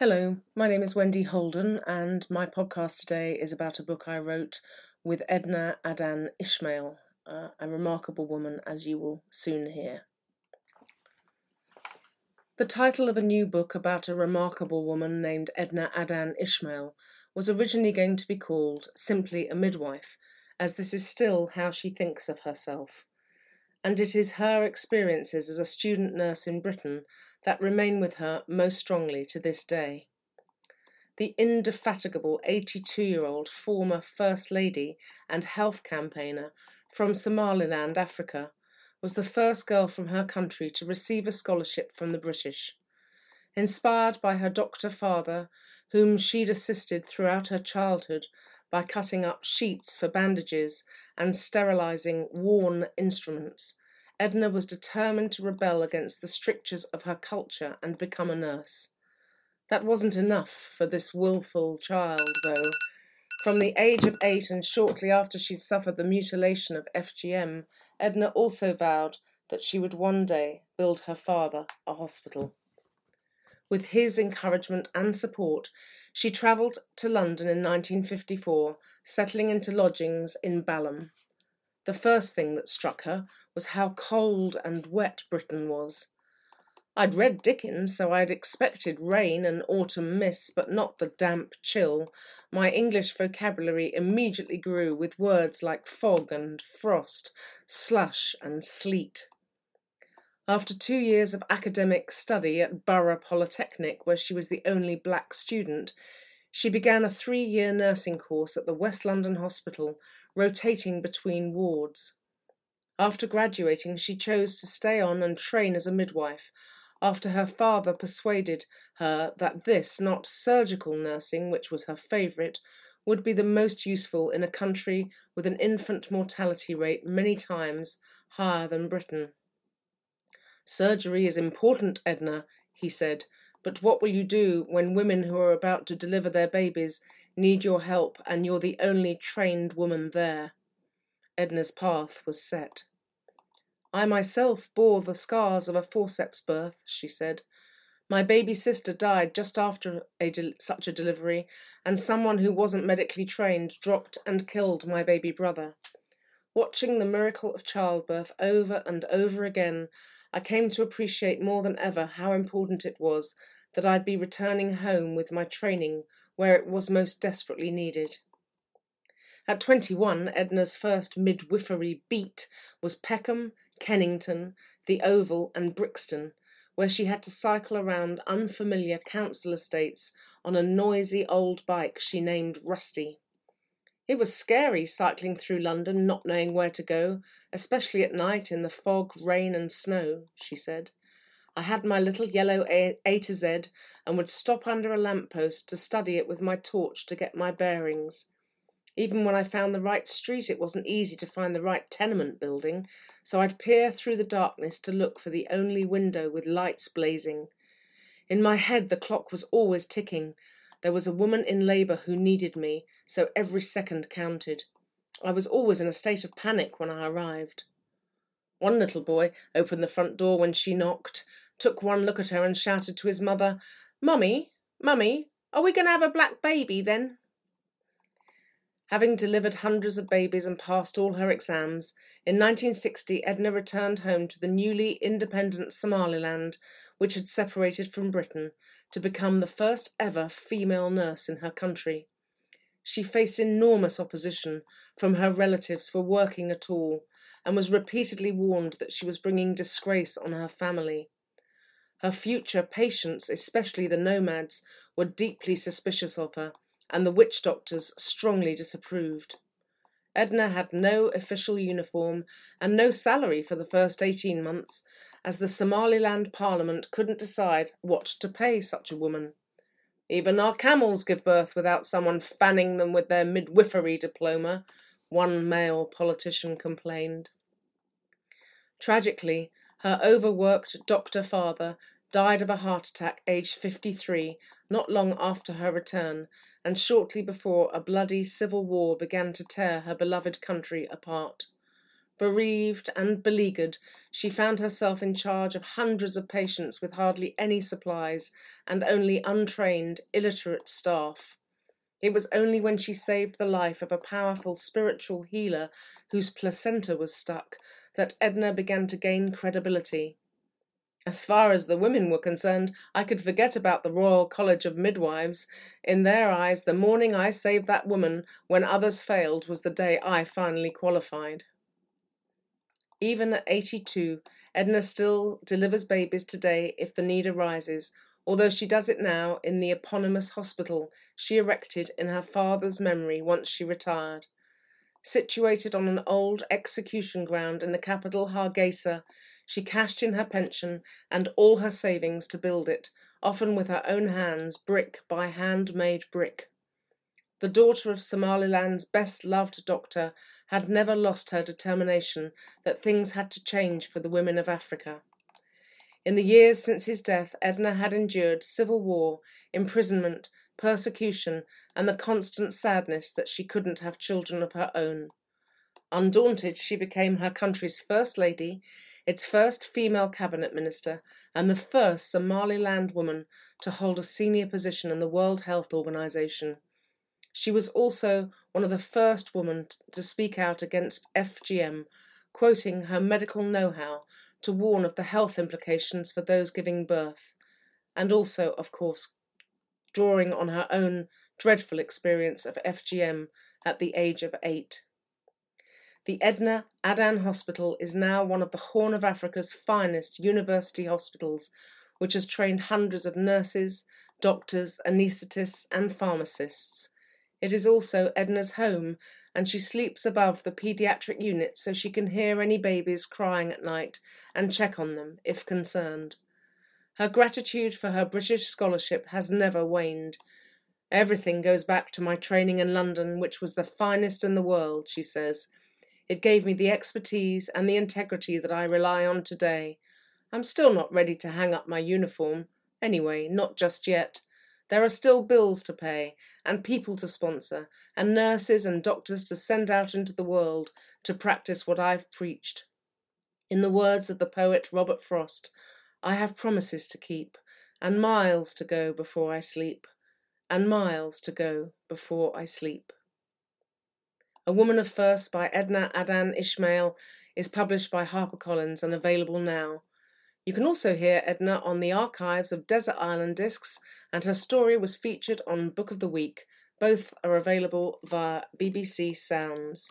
Hello, my name is Wendy Holden, and my podcast today is about a book I wrote with Edna Adan Ismail, uh, a remarkable woman, as you will soon hear. The title of a new book about a remarkable woman named Edna Adan Ismail was originally going to be called simply A Midwife, as this is still how she thinks of herself. And it is her experiences as a student nurse in Britain that remain with her most strongly to this day. The indefatigable 82 year old former First Lady and health campaigner from Somaliland, Africa, was the first girl from her country to receive a scholarship from the British. Inspired by her doctor father, whom she'd assisted throughout her childhood by cutting up sheets for bandages and sterilizing worn instruments, Edna was determined to rebel against the strictures of her culture and become a nurse. That wasn't enough for this wilful child, though. From the age of eight and shortly after she'd suffered the mutilation of FGM, Edna also vowed that she would one day build her father a hospital. With his encouragement and support, she travelled to London in 1954, settling into lodgings in Balham. The first thing that struck her was how cold and wet Britain was. I'd read Dickens, so I'd expected rain and autumn mists, but not the damp chill. My English vocabulary immediately grew with words like fog and frost, slush and sleet. After two years of academic study at Borough Polytechnic, where she was the only black student, she began a three year nursing course at the West London Hospital, rotating between wards. After graduating, she chose to stay on and train as a midwife, after her father persuaded her that this, not surgical nursing, which was her favourite, would be the most useful in a country with an infant mortality rate many times higher than Britain. Surgery is important, Edna, he said, but what will you do when women who are about to deliver their babies need your help and you're the only trained woman there? Edna's path was set. I myself bore the scars of a forceps birth, she said. My baby sister died just after a de- such a delivery, and someone who wasn't medically trained dropped and killed my baby brother. Watching the miracle of childbirth over and over again, I came to appreciate more than ever how important it was that I'd be returning home with my training where it was most desperately needed. At twenty one, Edna's first midwifery beat was Peckham, Kennington, the Oval, and Brixton, where she had to cycle around unfamiliar council estates on a noisy old bike she named Rusty. It was scary cycling through London, not knowing where to go, especially at night in the fog, rain, and snow, she said. I had my little yellow A, to Z and would stop under a lamp post to study it with my torch to get my bearings. Even when I found the right street, it wasn't easy to find the right tenement building, so I'd peer through the darkness to look for the only window with lights blazing. In my head, the clock was always ticking. There was a woman in labour who needed me, so every second counted. I was always in a state of panic when I arrived. One little boy opened the front door when she knocked, took one look at her, and shouted to his mother, Mummy, Mummy, are we going to have a black baby then? Having delivered hundreds of babies and passed all her exams, in 1960 Edna returned home to the newly independent Somaliland, which had separated from Britain, to become the first ever female nurse in her country. She faced enormous opposition from her relatives for working at all, and was repeatedly warned that she was bringing disgrace on her family. Her future patients, especially the nomads, were deeply suspicious of her and the witch doctors strongly disapproved. Edna had no official uniform and no salary for the first 18 months, as the Somaliland Parliament couldn't decide what to pay such a woman. Even our camels give birth without someone fanning them with their midwifery diploma, one male politician complained. Tragically, her overworked doctor father died of a heart attack aged 53 not long after her return, and shortly before a bloody civil war began to tear her beloved country apart. Bereaved and beleaguered, she found herself in charge of hundreds of patients with hardly any supplies and only untrained, illiterate staff. It was only when she saved the life of a powerful spiritual healer whose placenta was stuck that Edna began to gain credibility. As far as the women were concerned, I could forget about the Royal College of Midwives. In their eyes, the morning I saved that woman when others failed was the day I finally qualified. Even at 82, Edna still delivers babies today if the need arises, although she does it now in the eponymous hospital she erected in her father's memory once she retired. Situated on an old execution ground in the capital Hargeisa, she cashed in her pension and all her savings to build it, often with her own hands, brick by hand-made brick. The daughter of Somaliland's best loved doctor had never lost her determination that things had to change for the women of Africa. In the years since his death, Edna had endured civil war, imprisonment, persecution, and the constant sadness that she couldn't have children of her own. Undaunted, she became her country's first lady, its first female cabinet minister, and the first Somaliland woman to hold a senior position in the World Health Organization. She was also one of the first women to speak out against FGM, quoting her medical know how to warn of the health implications for those giving birth, and also, of course, drawing on her own dreadful experience of FGM at the age of eight. The Edna Adan Hospital is now one of the Horn of Africa's finest university hospitals, which has trained hundreds of nurses, doctors, anaesthetists, and pharmacists. It is also Edna's home, and she sleeps above the paediatric unit so she can hear any babies crying at night and check on them if concerned. Her gratitude for her British scholarship has never waned. Everything goes back to my training in London, which was the finest in the world, she says. It gave me the expertise and the integrity that I rely on today. I'm still not ready to hang up my uniform. Anyway, not just yet. There are still bills to pay, and people to sponsor, and nurses and doctors to send out into the world to practice what I've preached. In the words of the poet Robert Frost, I have promises to keep, and miles to go before I sleep, and miles to go before I sleep. A Woman of First by Edna Adan Ismail is published by HarperCollins and available now. You can also hear Edna on the archives of Desert Island Discs, and her story was featured on Book of the Week. Both are available via BBC Sounds.